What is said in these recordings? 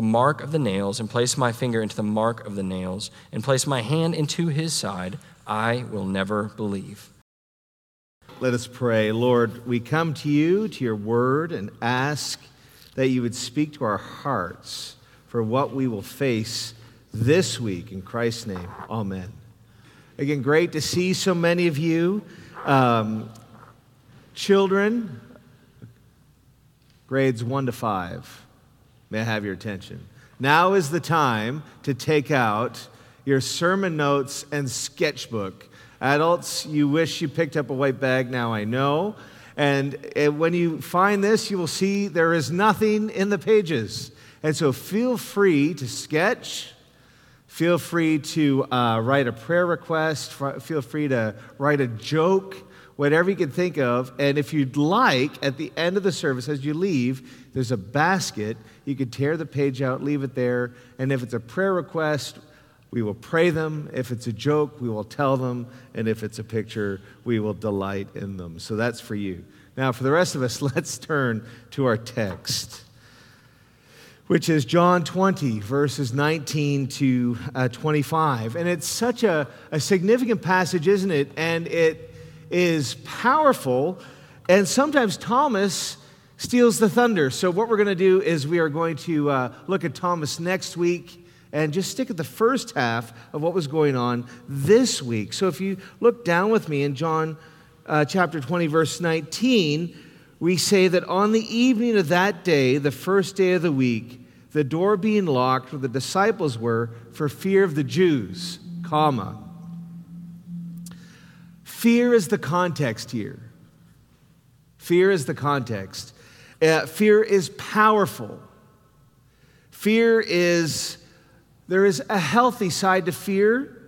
the mark of the nails, and place my finger into the mark of the nails, and place my hand into his side, I will never believe. Let us pray. Lord, we come to you, to your word, and ask that you would speak to our hearts for what we will face this week. In Christ's name, amen. Again, great to see so many of you. Um, children, grades one to five, may I have your attention. Now is the time to take out your sermon notes and sketchbook. Adults, you wish you picked up a white bag, now I know. And when you find this, you will see there is nothing in the pages. And so feel free to sketch. Feel free to uh, write a prayer request. Feel free to write a joke, whatever you can think of. And if you'd like, at the end of the service, as you leave, there's a basket. You could tear the page out, leave it there. And if it's a prayer request, we will pray them. If it's a joke, we will tell them. And if it's a picture, we will delight in them. So that's for you. Now, for the rest of us, let's turn to our text, which is John 20, verses 19 to uh, 25. And it's such a, a significant passage, isn't it? And it is powerful. And sometimes Thomas steals the thunder. So, what we're going to do is we are going to uh, look at Thomas next week and just stick at the first half of what was going on this week. So if you look down with me in John uh, chapter 20, verse 19, we say that on the evening of that day, the first day of the week, the door being locked where the disciples were for fear of the Jews, comma. Fear is the context here. Fear is the context. Uh, fear is powerful. Fear is there is a healthy side to fear,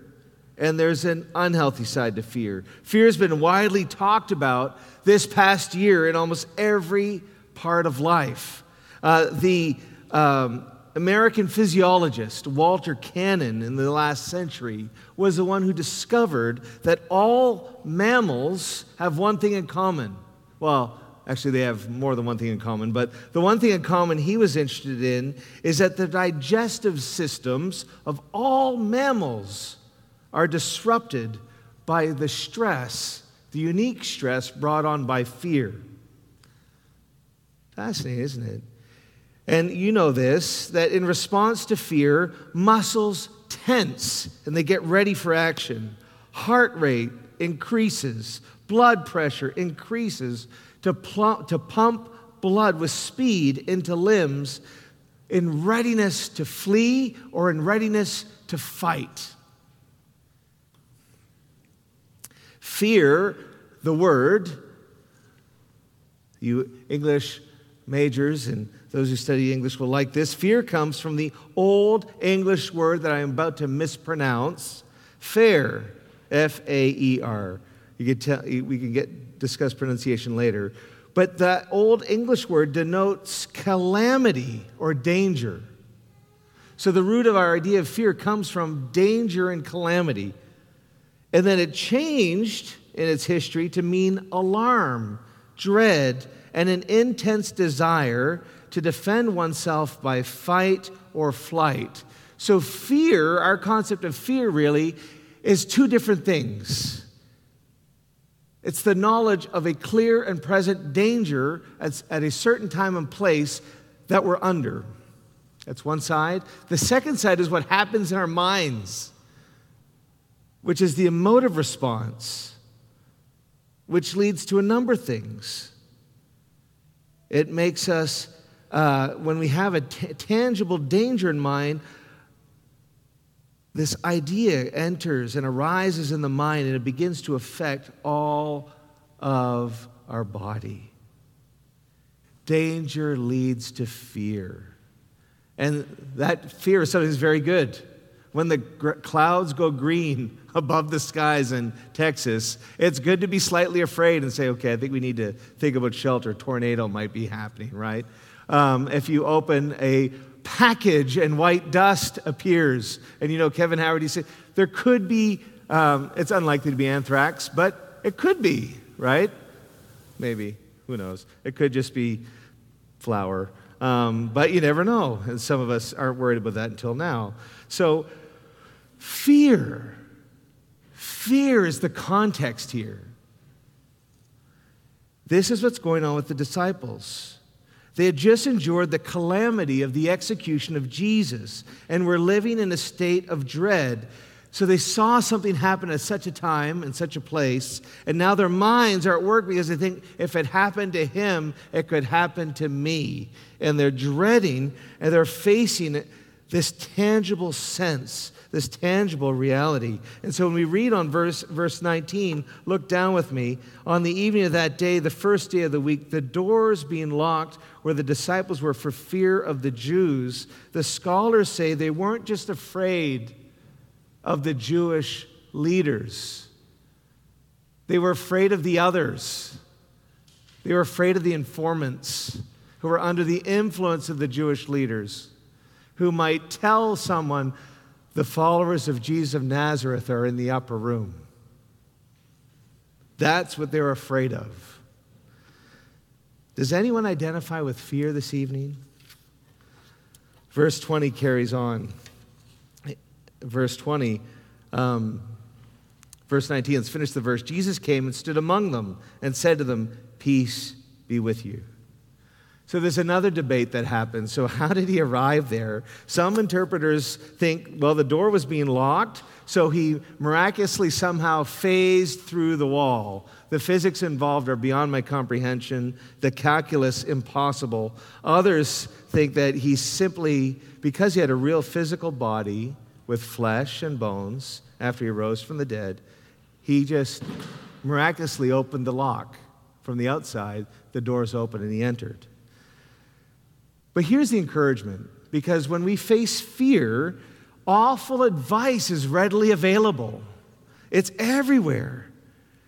and there's an unhealthy side to fear. Fear has been widely talked about this past year in almost every part of life. Uh, the um, American physiologist Walter Cannon in the last century was the one who discovered that all mammals have one thing in common. Well, Actually, they have more than one thing in common, but the one thing in common he was interested in is that the digestive systems of all mammals are disrupted by the stress, the unique stress brought on by fear. Fascinating, isn't it? And you know this that in response to fear, muscles tense and they get ready for action. Heart rate increases, blood pressure increases to, to pump blood with speed into limbs in readiness to flee or in readiness to fight. Fear, the word, you English majors and those who study English will like this. Fear comes from the old English word that I am about to mispronounce, fair, F A E R. We can get discuss pronunciation later. But that old English word denotes calamity or danger. So the root of our idea of fear comes from danger and calamity. And then it changed in its history to mean alarm, dread, and an intense desire to defend oneself by fight or flight. So, fear, our concept of fear really, is two different things. It's the knowledge of a clear and present danger at, at a certain time and place that we're under. That's one side. The second side is what happens in our minds, which is the emotive response, which leads to a number of things. It makes us, uh, when we have a t- tangible danger in mind, this idea enters and arises in the mind and it begins to affect all of our body. Danger leads to fear. And that fear is something that's very good. When the gr- clouds go green above the skies in Texas, it's good to be slightly afraid and say, okay, I think we need to think about shelter. Tornado might be happening, right? Um, if you open a package and white dust appears, and you know, Kevin Howard, he said, there could be, um, it's unlikely to be anthrax, but it could be, right? Maybe. Who knows? It could just be flour. Um, but you never know. And some of us aren't worried about that until now. So, fear. Fear is the context here. This is what's going on with the disciples. They had just endured the calamity of the execution of Jesus and were living in a state of dread so they saw something happen at such a time and such a place, and now their minds are at work because they think if it happened to him, it could happen to me. And they're dreading and they're facing this tangible sense, this tangible reality. And so when we read on verse, verse 19, look down with me. On the evening of that day, the first day of the week, the doors being locked where the disciples were for fear of the Jews, the scholars say they weren't just afraid of the Jewish leaders. They were afraid of the others. They were afraid of the informants who were under the influence of the Jewish leaders, who might tell someone the followers of Jesus of Nazareth are in the upper room. That's what they're afraid of. Does anyone identify with fear this evening? Verse 20 carries on verse 20. Um, verse 19, let's finish the verse. Jesus came and stood among them and said to them, Peace be with you. So there's another debate that happens. So, how did he arrive there? Some interpreters think, well, the door was being locked, so he miraculously somehow phased through the wall. The physics involved are beyond my comprehension, the calculus impossible. Others think that he simply, because he had a real physical body, with flesh and bones after he rose from the dead, he just miraculously opened the lock from the outside. The doors opened and he entered. But here's the encouragement because when we face fear, awful advice is readily available, it's everywhere.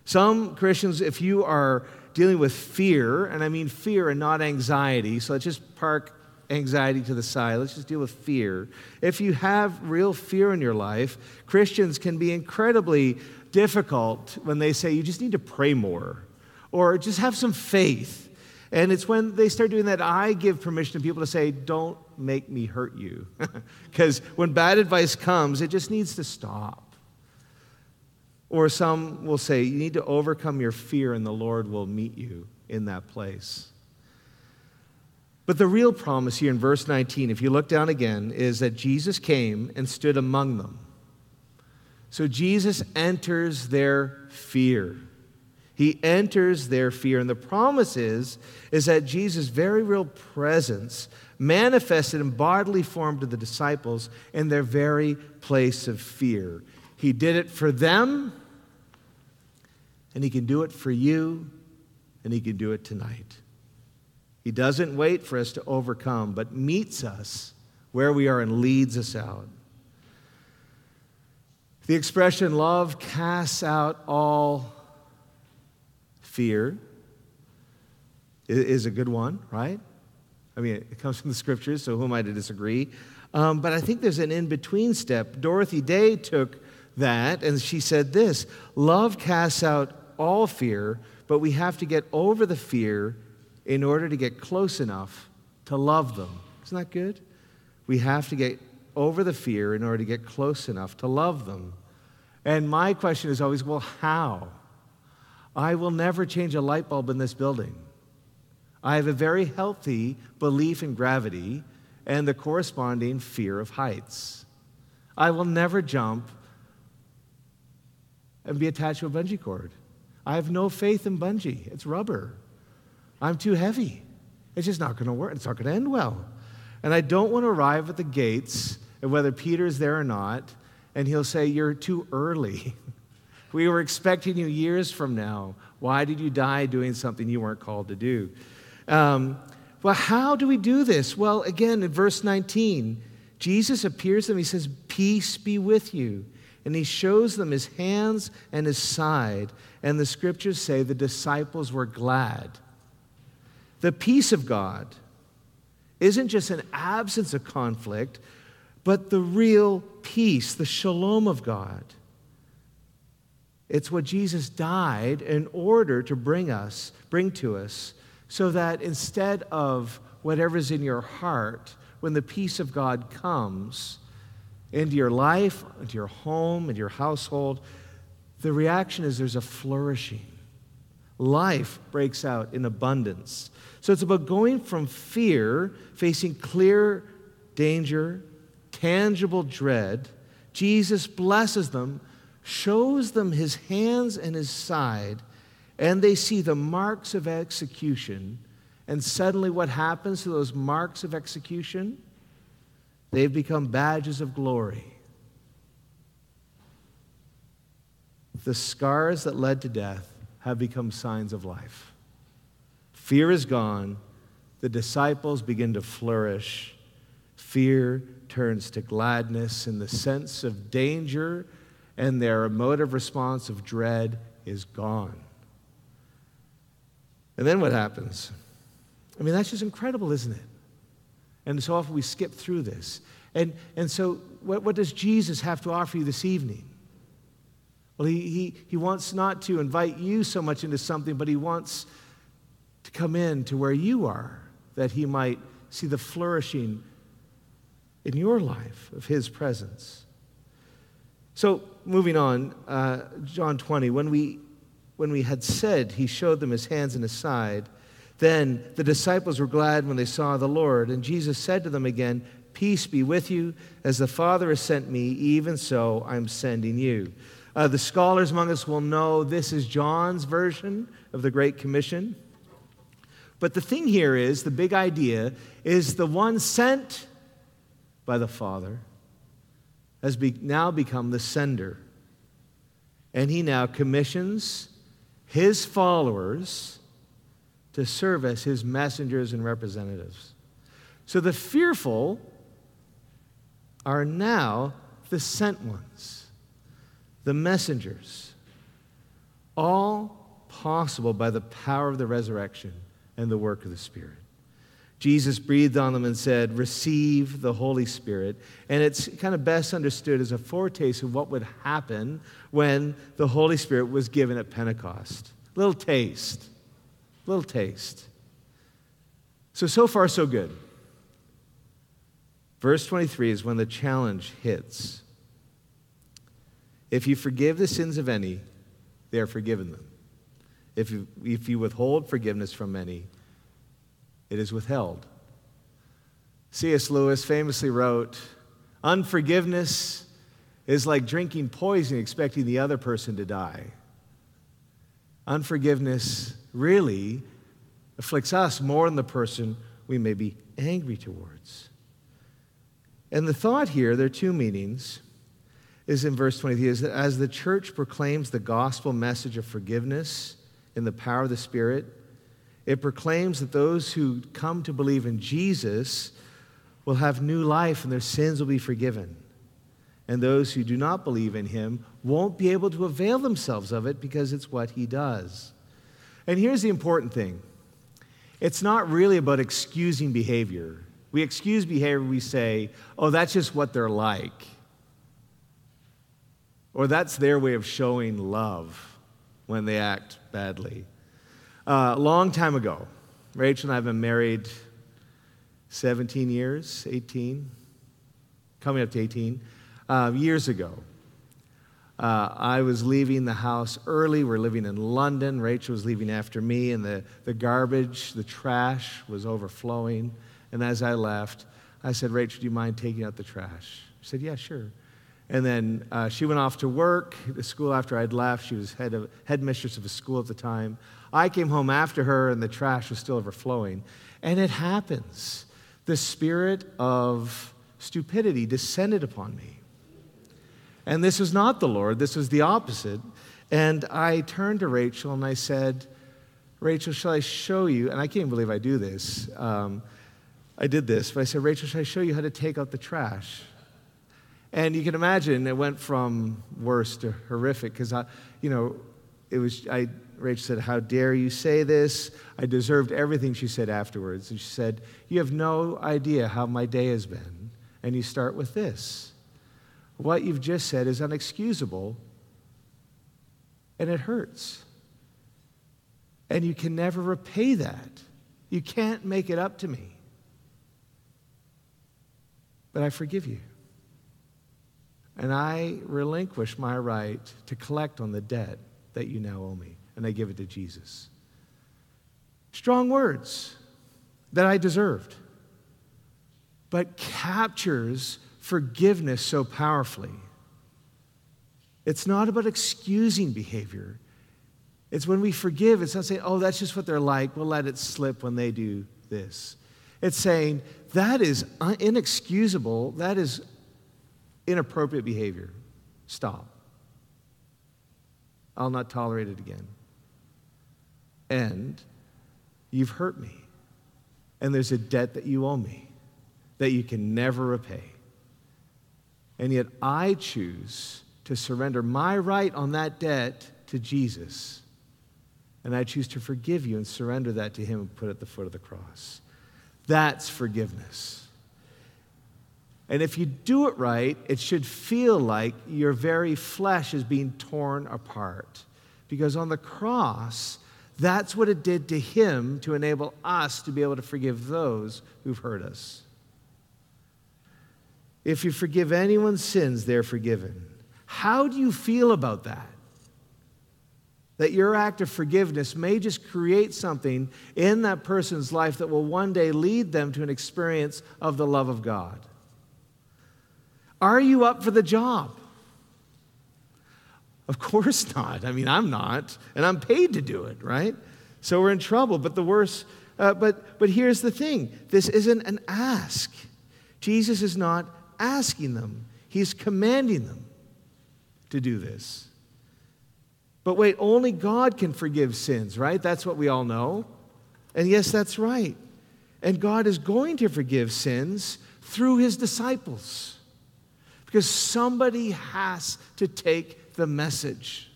Some Christians, if you are dealing with fear, and I mean fear and not anxiety, so let's just park anxiety to the side. Let's just deal with fear. If you have real fear in your life, Christians can be incredibly difficult when they say you just need to pray more or just have some faith. And it's when they start doing that, I give permission to people to say, Don't make me hurt you. Because when bad advice comes, it just needs to stop. Or some will say, You need to overcome your fear, and the Lord will meet you in that place. But the real promise here in verse 19, if you look down again, is that Jesus came and stood among them. So Jesus enters their fear. He enters their fear. And the promise is, is that Jesus' very real presence manifested in bodily form to the disciples in their very place of fear. He did it for them, and He can do it for you, and He can do it tonight. He doesn't wait for us to overcome, but meets us where we are and leads us out. The expression love casts out all fear is a good one, right? I mean, it comes from the scriptures, so who am I to disagree? Um, but I think there's an in between step. Dorothy Day took that and she said this Love casts out all fear, but we have to get over the fear in order to get close enough to love them. Isn't that good? We have to get over the fear in order to get close enough to love them. And my question is always, well, how? I will never change a light bulb in this building. I have a very healthy belief in gravity and the corresponding fear of heights. I will never jump and be attached to a bungee cord. I have no faith in bungee. It's rubber. I'm too heavy. It's just not going to work. It's not going to end well. And I don't want to arrive at the gates, and whether Peter's there or not, and he'll say, You're too early. we were expecting you years from now. Why did you die doing something you weren't called to do? Um, well, how do we do this? Well, again, in verse 19, Jesus appears to them. He says, Peace be with you. And he shows them his hands and his side. And the scriptures say the disciples were glad. The peace of God isn't just an absence of conflict, but the real peace, the shalom of God. It's what Jesus died in order to bring us, bring to us, so that instead of whatever's in your heart, when the peace of God comes into your life, into your home, into your household, the reaction is there's a flourishing. Life breaks out in abundance. So it's about going from fear, facing clear danger, tangible dread. Jesus blesses them, shows them his hands and his side, and they see the marks of execution. And suddenly, what happens to those marks of execution? They've become badges of glory. The scars that led to death have become signs of life. Fear is gone. The disciples begin to flourish. Fear turns to gladness, and the sense of danger and their emotive response of dread is gone. And then what happens? I mean, that's just incredible, isn't it? And so often we skip through this. And, and so, what, what does Jesus have to offer you this evening? Well, he, he, he wants not to invite you so much into something, but he wants to come in to where you are, that he might see the flourishing in your life of his presence. So, moving on, uh, John 20, when we, when we had said he showed them his hands and his side, then the disciples were glad when they saw the Lord. And Jesus said to them again, Peace be with you. As the Father has sent me, even so I'm sending you. Uh, the scholars among us will know this is John's version of the Great Commission. But the thing here is the big idea is the one sent by the Father has be, now become the sender. And he now commissions his followers to serve as his messengers and representatives. So the fearful are now the sent ones the messengers, all possible by the power of the resurrection and the work of the Spirit. Jesus breathed on them and said, Receive the Holy Spirit. And it's kind of best understood as a foretaste of what would happen when the Holy Spirit was given at Pentecost. Little taste. Little taste. So, so far, so good. Verse 23 is when the challenge hits. If you forgive the sins of any, they are forgiven them. If you, if you withhold forgiveness from any, it is withheld. C.S. Lewis famously wrote, Unforgiveness is like drinking poison expecting the other person to die. Unforgiveness really afflicts us more than the person we may be angry towards. And the thought here, there are two meanings is in verse 23 is that as the church proclaims the gospel message of forgiveness in the power of the Spirit, it proclaims that those who come to believe in Jesus will have new life and their sins will be forgiven. And those who do not believe in him won't be able to avail themselves of it because it's what he does. And here's the important thing it's not really about excusing behavior. We excuse behavior, we say, oh, that's just what they're like. Or that's their way of showing love when they act badly. Uh, a long time ago, Rachel and I have been married 17 years, 18, coming up to 18. Uh, years ago, uh, I was leaving the house early. We're living in London. Rachel was leaving after me, and the, the garbage, the trash was overflowing. And as I left, I said, Rachel, do you mind taking out the trash? She said, Yeah, sure. And then uh, she went off to work, the school after I'd left. She was head of, headmistress of a school at the time. I came home after her, and the trash was still overflowing. And it happens. The spirit of stupidity descended upon me. And this was not the Lord, this was the opposite. And I turned to Rachel and I said, Rachel, shall I show you? And I can't believe I do this. Um, I did this, but I said, Rachel, shall I show you how to take out the trash? And you can imagine it went from worse to horrific because I, you know, it was, I, Rachel said, How dare you say this? I deserved everything she said afterwards. And she said, You have no idea how my day has been. And you start with this What you've just said is unexcusable, and it hurts. And you can never repay that. You can't make it up to me. But I forgive you and I relinquish my right to collect on the debt that you now owe me, and I give it to Jesus. Strong words that I deserved, but captures forgiveness so powerfully. It's not about excusing behavior. It's when we forgive, it's not saying, oh, that's just what they're like. We'll let it slip when they do this. It's saying, that is inexcusable. That is inappropriate behavior. Stop. I'll not tolerate it again. And you've hurt me. And there's a debt that you owe me that you can never repay. And yet I choose to surrender my right on that debt to Jesus. And I choose to forgive you and surrender that to Him and put it at the foot of the cross. That's forgiveness. And if you do it right, it should feel like your very flesh is being torn apart. Because on the cross, that's what it did to him to enable us to be able to forgive those who've hurt us. If you forgive anyone's sins, they're forgiven. How do you feel about that? That your act of forgiveness may just create something in that person's life that will one day lead them to an experience of the love of God. Are you up for the job? Of course not. I mean, I'm not, and I'm paid to do it, right? So we're in trouble. But the worst, uh, but, but here's the thing this isn't an ask. Jesus is not asking them, He's commanding them to do this. But wait, only God can forgive sins, right? That's what we all know. And yes, that's right. And God is going to forgive sins through His disciples. Because somebody has to take the message.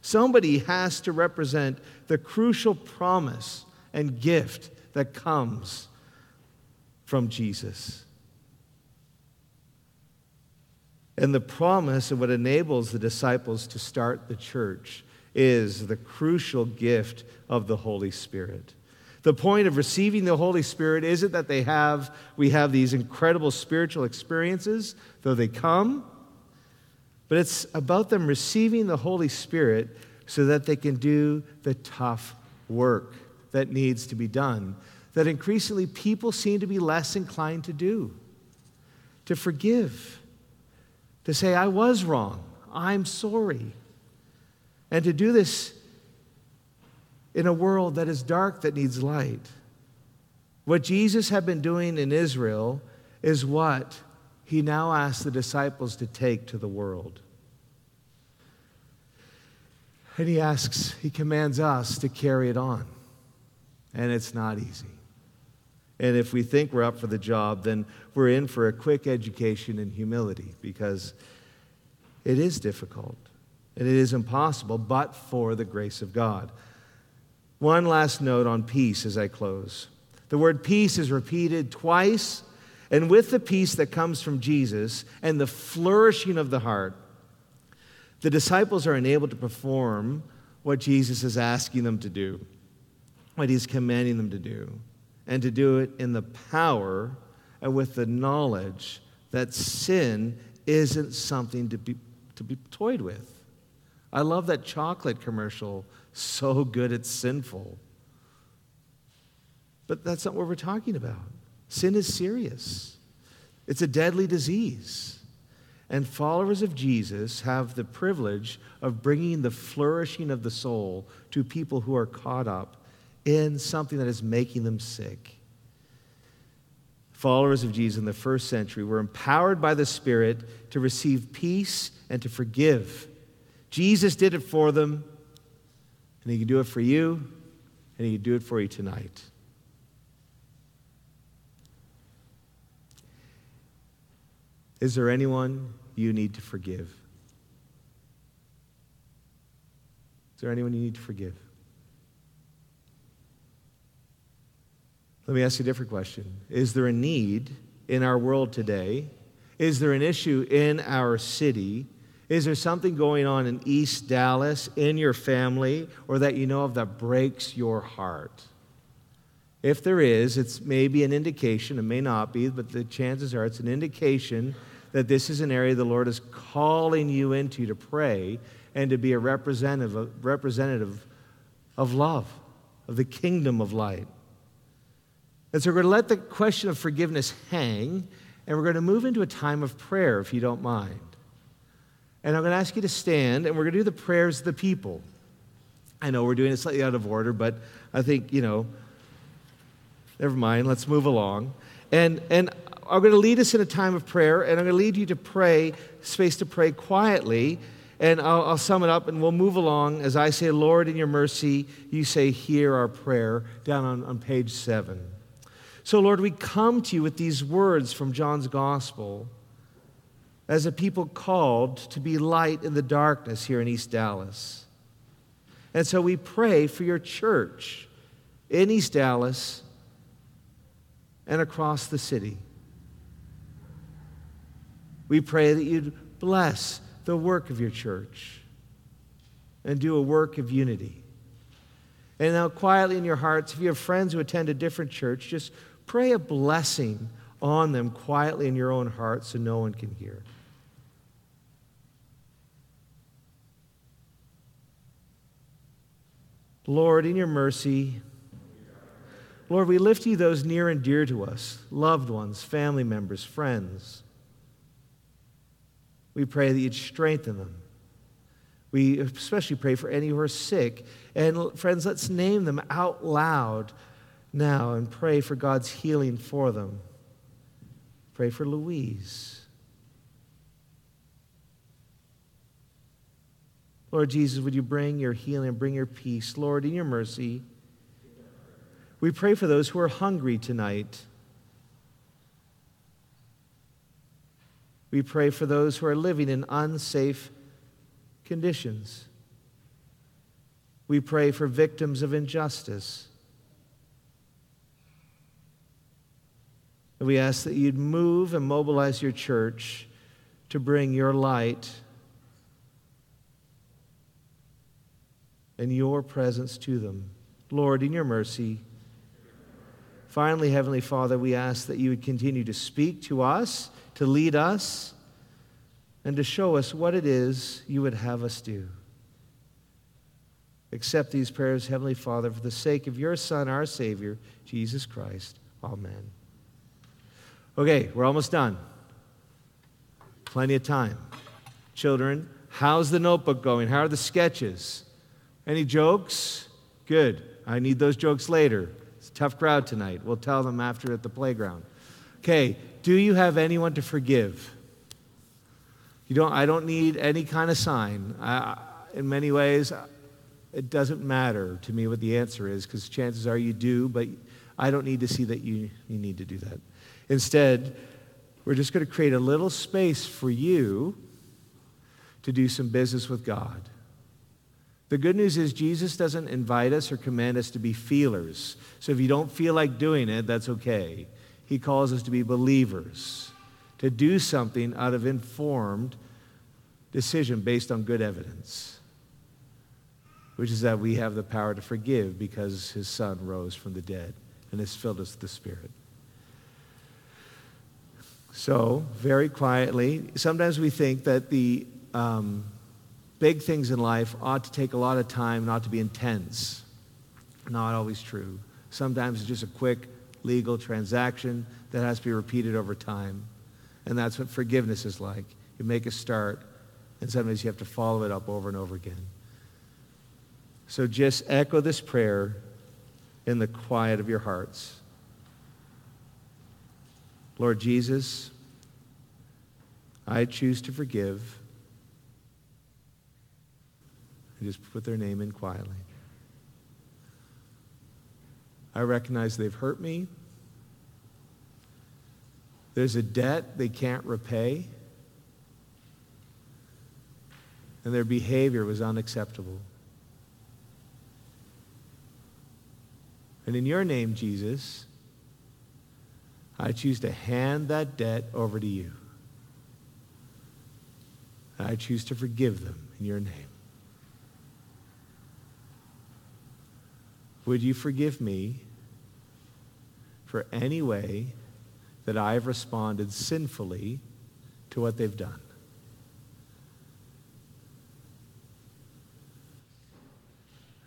Somebody has to represent the crucial promise and gift that comes from Jesus. And the promise of what enables the disciples to start the church is the crucial gift of the Holy Spirit. The point of receiving the Holy Spirit isn't that they have, we have these incredible spiritual experiences, though they come, but it's about them receiving the Holy Spirit so that they can do the tough work that needs to be done, that increasingly people seem to be less inclined to do. To forgive, to say, I was wrong, I'm sorry. And to do this in a world that is dark that needs light. What Jesus had been doing in Israel is what he now asks the disciples to take to the world. And he asks, he commands us to carry it on. And it's not easy. And if we think we're up for the job, then we're in for a quick education in humility because it is difficult and it is impossible, but for the grace of God. One last note on peace as I close. The word peace is repeated twice, and with the peace that comes from Jesus and the flourishing of the heart, the disciples are enabled to perform what Jesus is asking them to do, what he's commanding them to do, and to do it in the power and with the knowledge that sin isn't something to be, to be toyed with. I love that chocolate commercial so good it's sinful. But that's not what we're talking about. Sin is serious. It's a deadly disease. And followers of Jesus have the privilege of bringing the flourishing of the soul to people who are caught up in something that is making them sick. Followers of Jesus in the first century were empowered by the Spirit to receive peace and to forgive. Jesus did it for them, and He can do it for you, and He can do it for you tonight. Is there anyone you need to forgive? Is there anyone you need to forgive? Let me ask you a different question. Is there a need in our world today? Is there an issue in our city? Is there something going on in East Dallas, in your family, or that you know of that breaks your heart? If there is, it's maybe an indication, it may not be, but the chances are it's an indication that this is an area the Lord is calling you into to pray and to be a representative, representative of love, of the kingdom of light. And so we're going to let the question of forgiveness hang, and we're going to move into a time of prayer, if you don't mind. And I'm going to ask you to stand, and we're going to do the prayers of the people. I know we're doing it slightly out of order, but I think, you know, never mind, let's move along. And, and I'm going to lead us in a time of prayer, and I'm going to lead you to pray, space to pray quietly. And I'll, I'll, sum it up and we'll move along. As I say, Lord, in your mercy, you say, Hear our prayer, down on, on page seven. So, Lord, we come to you with these words from John's gospel as a people called to be light in the darkness here in East Dallas. And so we pray for your church in East Dallas and across the city. We pray that you'd bless the work of your church and do a work of unity. And now, quietly in your hearts, if you have friends who attend a different church, just pray a blessing on them quietly in your own heart so no one can hear. Lord, in your mercy, Lord, we lift you those near and dear to us, loved ones, family members, friends. We pray that you'd strengthen them. We especially pray for any who are sick. And friends, let's name them out loud now and pray for God's healing for them. Pray for Louise. Lord Jesus, would you bring your healing, bring your peace? Lord, in your mercy, we pray for those who are hungry tonight. We pray for those who are living in unsafe conditions. We pray for victims of injustice. And we ask that you'd move and mobilize your church to bring your light and your presence to them. Lord, in your mercy, Finally, Heavenly Father, we ask that you would continue to speak to us, to lead us, and to show us what it is you would have us do. Accept these prayers, Heavenly Father, for the sake of your Son, our Savior, Jesus Christ. Amen. Okay, we're almost done. Plenty of time. Children, how's the notebook going? How are the sketches? Any jokes? Good. I need those jokes later. It's a tough crowd tonight. We'll tell them after at the playground. Okay, do you have anyone to forgive? You don't, I don't need any kind of sign. I, in many ways, it doesn't matter to me what the answer is because chances are you do, but I don't need to see that you, you need to do that. Instead, we're just going to create a little space for you to do some business with God. The good news is Jesus doesn't invite us or command us to be feelers. So if you don't feel like doing it, that's okay. He calls us to be believers, to do something out of informed decision based on good evidence, which is that we have the power to forgive because his son rose from the dead and has filled us with the Spirit. So, very quietly, sometimes we think that the um, big things in life ought to take a lot of time, not to be intense. Not always true. Sometimes it's just a quick legal transaction that has to be repeated over time. And that's what forgiveness is like. You make a start, and sometimes you have to follow it up over and over again. So just echo this prayer in the quiet of your hearts. Lord Jesus, I choose to forgive. And just put their name in quietly. I recognize they've hurt me. There's a debt they can't repay. And their behavior was unacceptable. And in your name, Jesus, I choose to hand that debt over to you. I choose to forgive them in your name. Would you forgive me for any way that I have responded sinfully to what they've done?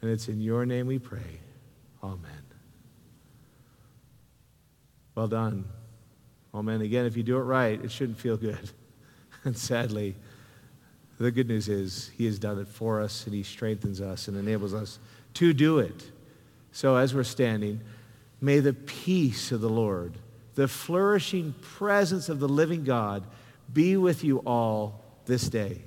And it's in your name we pray. Amen. Well done. Amen. Again, if you do it right, it shouldn't feel good. And sadly, the good news is He has done it for us and He strengthens us and enables us to do it. So as we're standing, may the peace of the Lord, the flourishing presence of the living God, be with you all this day.